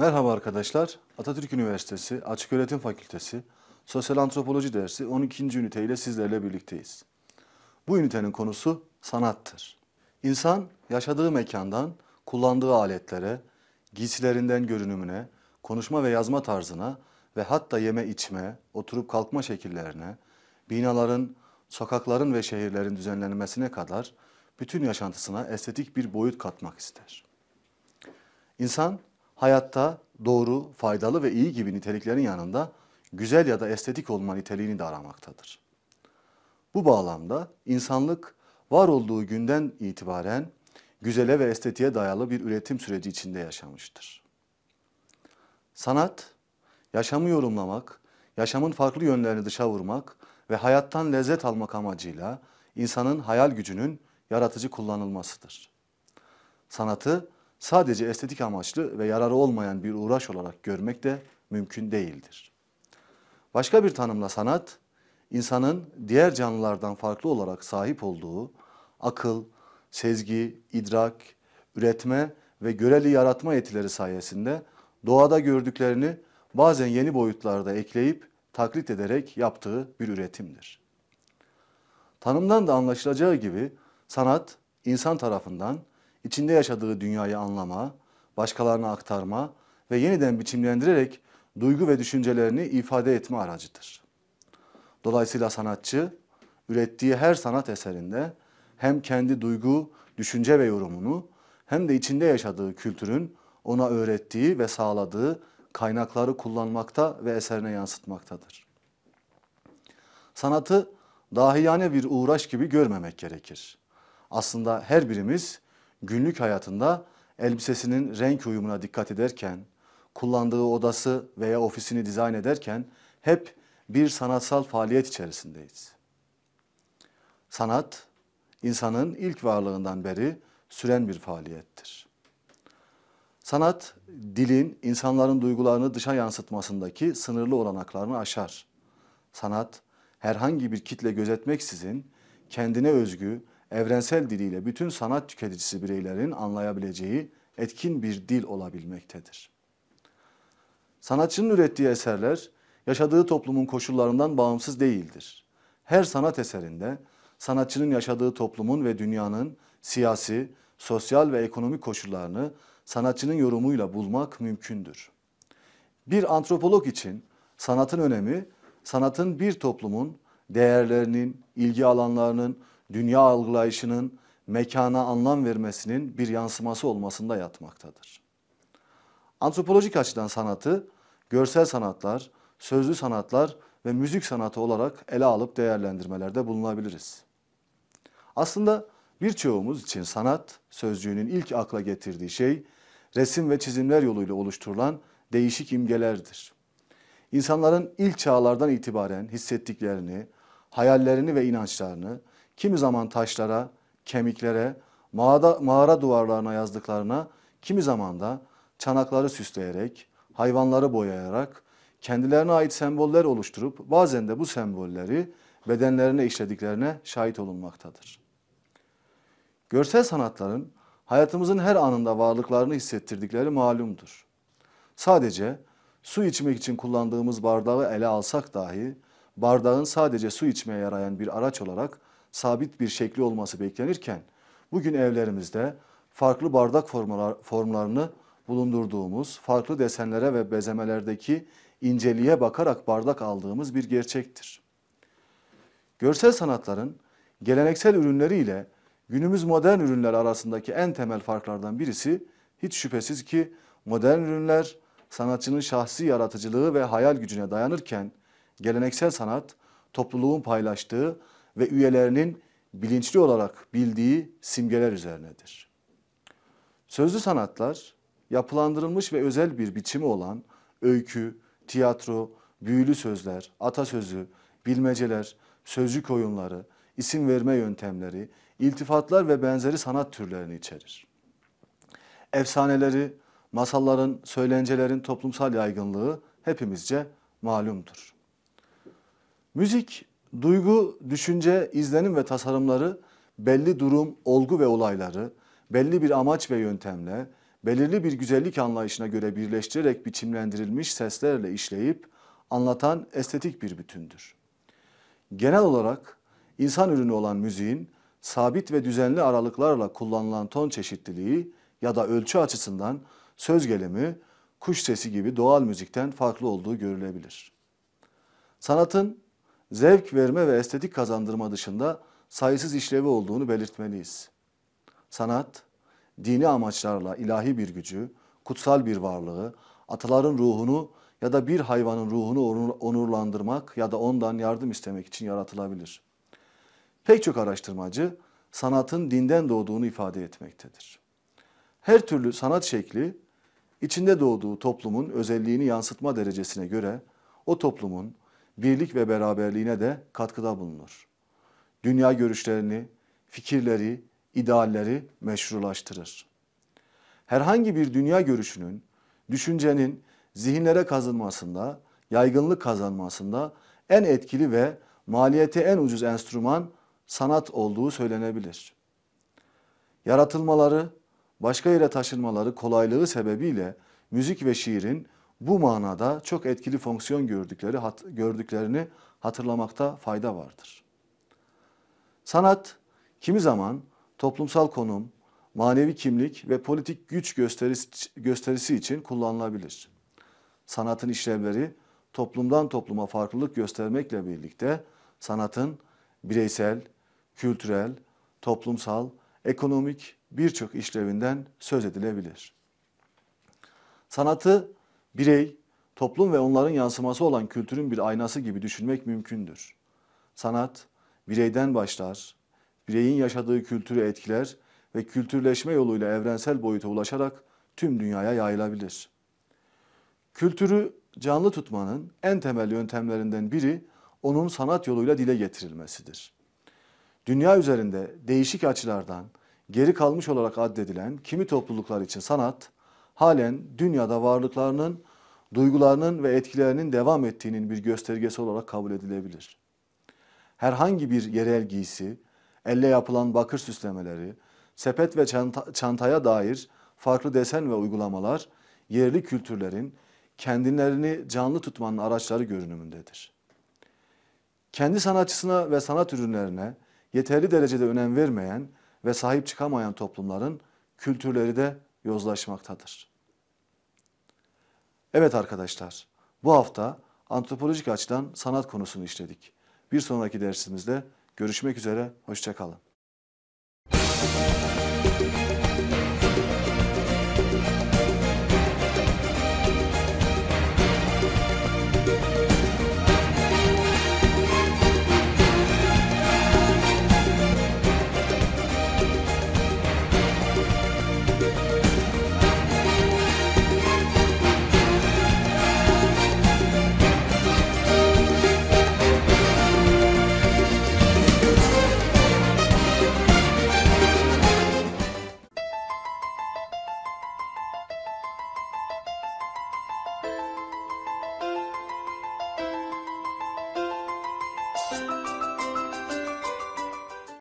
Merhaba arkadaşlar. Atatürk Üniversitesi Açıköğretim Fakültesi Sosyal Antropoloji dersi 12. ünite ile sizlerle birlikteyiz. Bu ünitenin konusu sanattır. İnsan yaşadığı mekandan kullandığı aletlere, giysilerinden görünümüne, konuşma ve yazma tarzına ve hatta yeme içme, oturup kalkma şekillerine, binaların, sokakların ve şehirlerin düzenlenmesine kadar bütün yaşantısına estetik bir boyut katmak ister. İnsan hayatta doğru, faydalı ve iyi gibi niteliklerin yanında güzel ya da estetik olma niteliğini de aramaktadır. Bu bağlamda insanlık var olduğu günden itibaren güzele ve estetiğe dayalı bir üretim süreci içinde yaşamıştır. Sanat, yaşamı yorumlamak, yaşamın farklı yönlerini dışa vurmak ve hayattan lezzet almak amacıyla insanın hayal gücünün yaratıcı kullanılmasıdır. Sanatı sadece estetik amaçlı ve yararı olmayan bir uğraş olarak görmek de mümkün değildir. Başka bir tanımla sanat, insanın diğer canlılardan farklı olarak sahip olduğu akıl, sezgi, idrak, üretme ve göreli yaratma yetileri sayesinde doğada gördüklerini bazen yeni boyutlarda ekleyip taklit ederek yaptığı bir üretimdir. Tanımdan da anlaşılacağı gibi sanat insan tarafından içinde yaşadığı dünyayı anlama, başkalarına aktarma ve yeniden biçimlendirerek duygu ve düşüncelerini ifade etme aracıdır. Dolayısıyla sanatçı ürettiği her sanat eserinde hem kendi duygu, düşünce ve yorumunu hem de içinde yaşadığı kültürün ona öğrettiği ve sağladığı kaynakları kullanmakta ve eserine yansıtmaktadır. Sanatı dahiyane bir uğraş gibi görmemek gerekir. Aslında her birimiz günlük hayatında elbisesinin renk uyumuna dikkat ederken, kullandığı odası veya ofisini dizayn ederken hep bir sanatsal faaliyet içerisindeyiz. Sanat, insanın ilk varlığından beri süren bir faaliyettir. Sanat, dilin insanların duygularını dışa yansıtmasındaki sınırlı olanaklarını aşar. Sanat, herhangi bir kitle gözetmeksizin kendine özgü, evrensel diliyle bütün sanat tüketicisi bireylerin anlayabileceği etkin bir dil olabilmektedir. Sanatçının ürettiği eserler yaşadığı toplumun koşullarından bağımsız değildir. Her sanat eserinde sanatçının yaşadığı toplumun ve dünyanın siyasi, sosyal ve ekonomik koşullarını sanatçının yorumuyla bulmak mümkündür. Bir antropolog için sanatın önemi sanatın bir toplumun değerlerinin, ilgi alanlarının, dünya algılayışının mekana anlam vermesinin bir yansıması olmasında yatmaktadır. Antropolojik açıdan sanatı görsel sanatlar, sözlü sanatlar ve müzik sanatı olarak ele alıp değerlendirmelerde bulunabiliriz. Aslında birçoğumuz için sanat sözcüğünün ilk akla getirdiği şey resim ve çizimler yoluyla oluşturulan değişik imgelerdir. İnsanların ilk çağlardan itibaren hissettiklerini, hayallerini ve inançlarını kimi zaman taşlara, kemiklere, mağara, mağara duvarlarına yazdıklarına, kimi zaman da çanakları süsleyerek, hayvanları boyayarak, kendilerine ait semboller oluşturup bazen de bu sembolleri bedenlerine işlediklerine şahit olunmaktadır. Görsel sanatların hayatımızın her anında varlıklarını hissettirdikleri malumdur. Sadece su içmek için kullandığımız bardağı ele alsak dahi bardağın sadece su içmeye yarayan bir araç olarak sabit bir şekli olması beklenirken bugün evlerimizde farklı bardak formlarını bulundurduğumuz, farklı desenlere ve bezemelerdeki inceliğe bakarak bardak aldığımız bir gerçektir. Görsel sanatların geleneksel ürünleriyle günümüz modern ürünler arasındaki en temel farklardan birisi hiç şüphesiz ki modern ürünler sanatçının şahsi yaratıcılığı ve hayal gücüne dayanırken geleneksel sanat topluluğun paylaştığı ve üyelerinin bilinçli olarak bildiği simgeler üzerinedir. Sözlü sanatlar yapılandırılmış ve özel bir biçimi olan öykü, tiyatro, büyülü sözler, atasözü, bilmeceler, sözcük oyunları, isim verme yöntemleri, iltifatlar ve benzeri sanat türlerini içerir. Efsaneleri, masalların, söylencelerin toplumsal yaygınlığı hepimizce malumdur. Müzik, duygu, düşünce, izlenim ve tasarımları belli durum, olgu ve olayları belli bir amaç ve yöntemle belirli bir güzellik anlayışına göre birleştirerek biçimlendirilmiş seslerle işleyip anlatan estetik bir bütündür. Genel olarak insan ürünü olan müziğin sabit ve düzenli aralıklarla kullanılan ton çeşitliliği ya da ölçü açısından söz gelimi, kuş sesi gibi doğal müzikten farklı olduğu görülebilir. Sanatın zevk verme ve estetik kazandırma dışında sayısız işlevi olduğunu belirtmeliyiz. Sanat, dini amaçlarla ilahi bir gücü, kutsal bir varlığı, ataların ruhunu ya da bir hayvanın ruhunu onurlandırmak ya da ondan yardım istemek için yaratılabilir. Pek çok araştırmacı sanatın dinden doğduğunu ifade etmektedir. Her türlü sanat şekli içinde doğduğu toplumun özelliğini yansıtma derecesine göre o toplumun birlik ve beraberliğine de katkıda bulunur. Dünya görüşlerini, fikirleri, idealleri meşrulaştırır. Herhangi bir dünya görüşünün, düşüncenin zihinlere kazınmasında, yaygınlık kazanmasında en etkili ve maliyeti en ucuz enstrüman sanat olduğu söylenebilir. Yaratılmaları, başka yere taşınmaları kolaylığı sebebiyle müzik ve şiirin bu manada çok etkili fonksiyon gördükleri hat, gördüklerini hatırlamakta fayda vardır. Sanat kimi zaman toplumsal konum, manevi kimlik ve politik güç gösterisi, gösterisi için kullanılabilir. Sanatın işlevleri toplumdan topluma farklılık göstermekle birlikte sanatın bireysel, kültürel, toplumsal, ekonomik birçok işlevinden söz edilebilir. Sanatı birey, toplum ve onların yansıması olan kültürün bir aynası gibi düşünmek mümkündür. Sanat bireyden başlar, bireyin yaşadığı kültürü etkiler ve kültürleşme yoluyla evrensel boyuta ulaşarak tüm dünyaya yayılabilir. Kültürü canlı tutmanın en temel yöntemlerinden biri onun sanat yoluyla dile getirilmesidir. Dünya üzerinde değişik açılardan geri kalmış olarak addedilen kimi topluluklar için sanat halen dünyada varlıklarının, duygularının ve etkilerinin devam ettiğinin bir göstergesi olarak kabul edilebilir. Herhangi bir yerel giysi, elle yapılan bakır süslemeleri, sepet ve çanta, çantaya dair farklı desen ve uygulamalar yerli kültürlerin kendilerini canlı tutmanın araçları görünümündedir. Kendi sanatçısına ve sanat ürünlerine yeterli derecede önem vermeyen ve sahip çıkamayan toplumların kültürleri de yozlaşmaktadır. Evet arkadaşlar, bu hafta antropolojik açıdan sanat konusunu işledik. Bir sonraki dersimizde görüşmek üzere, hoşçakalın.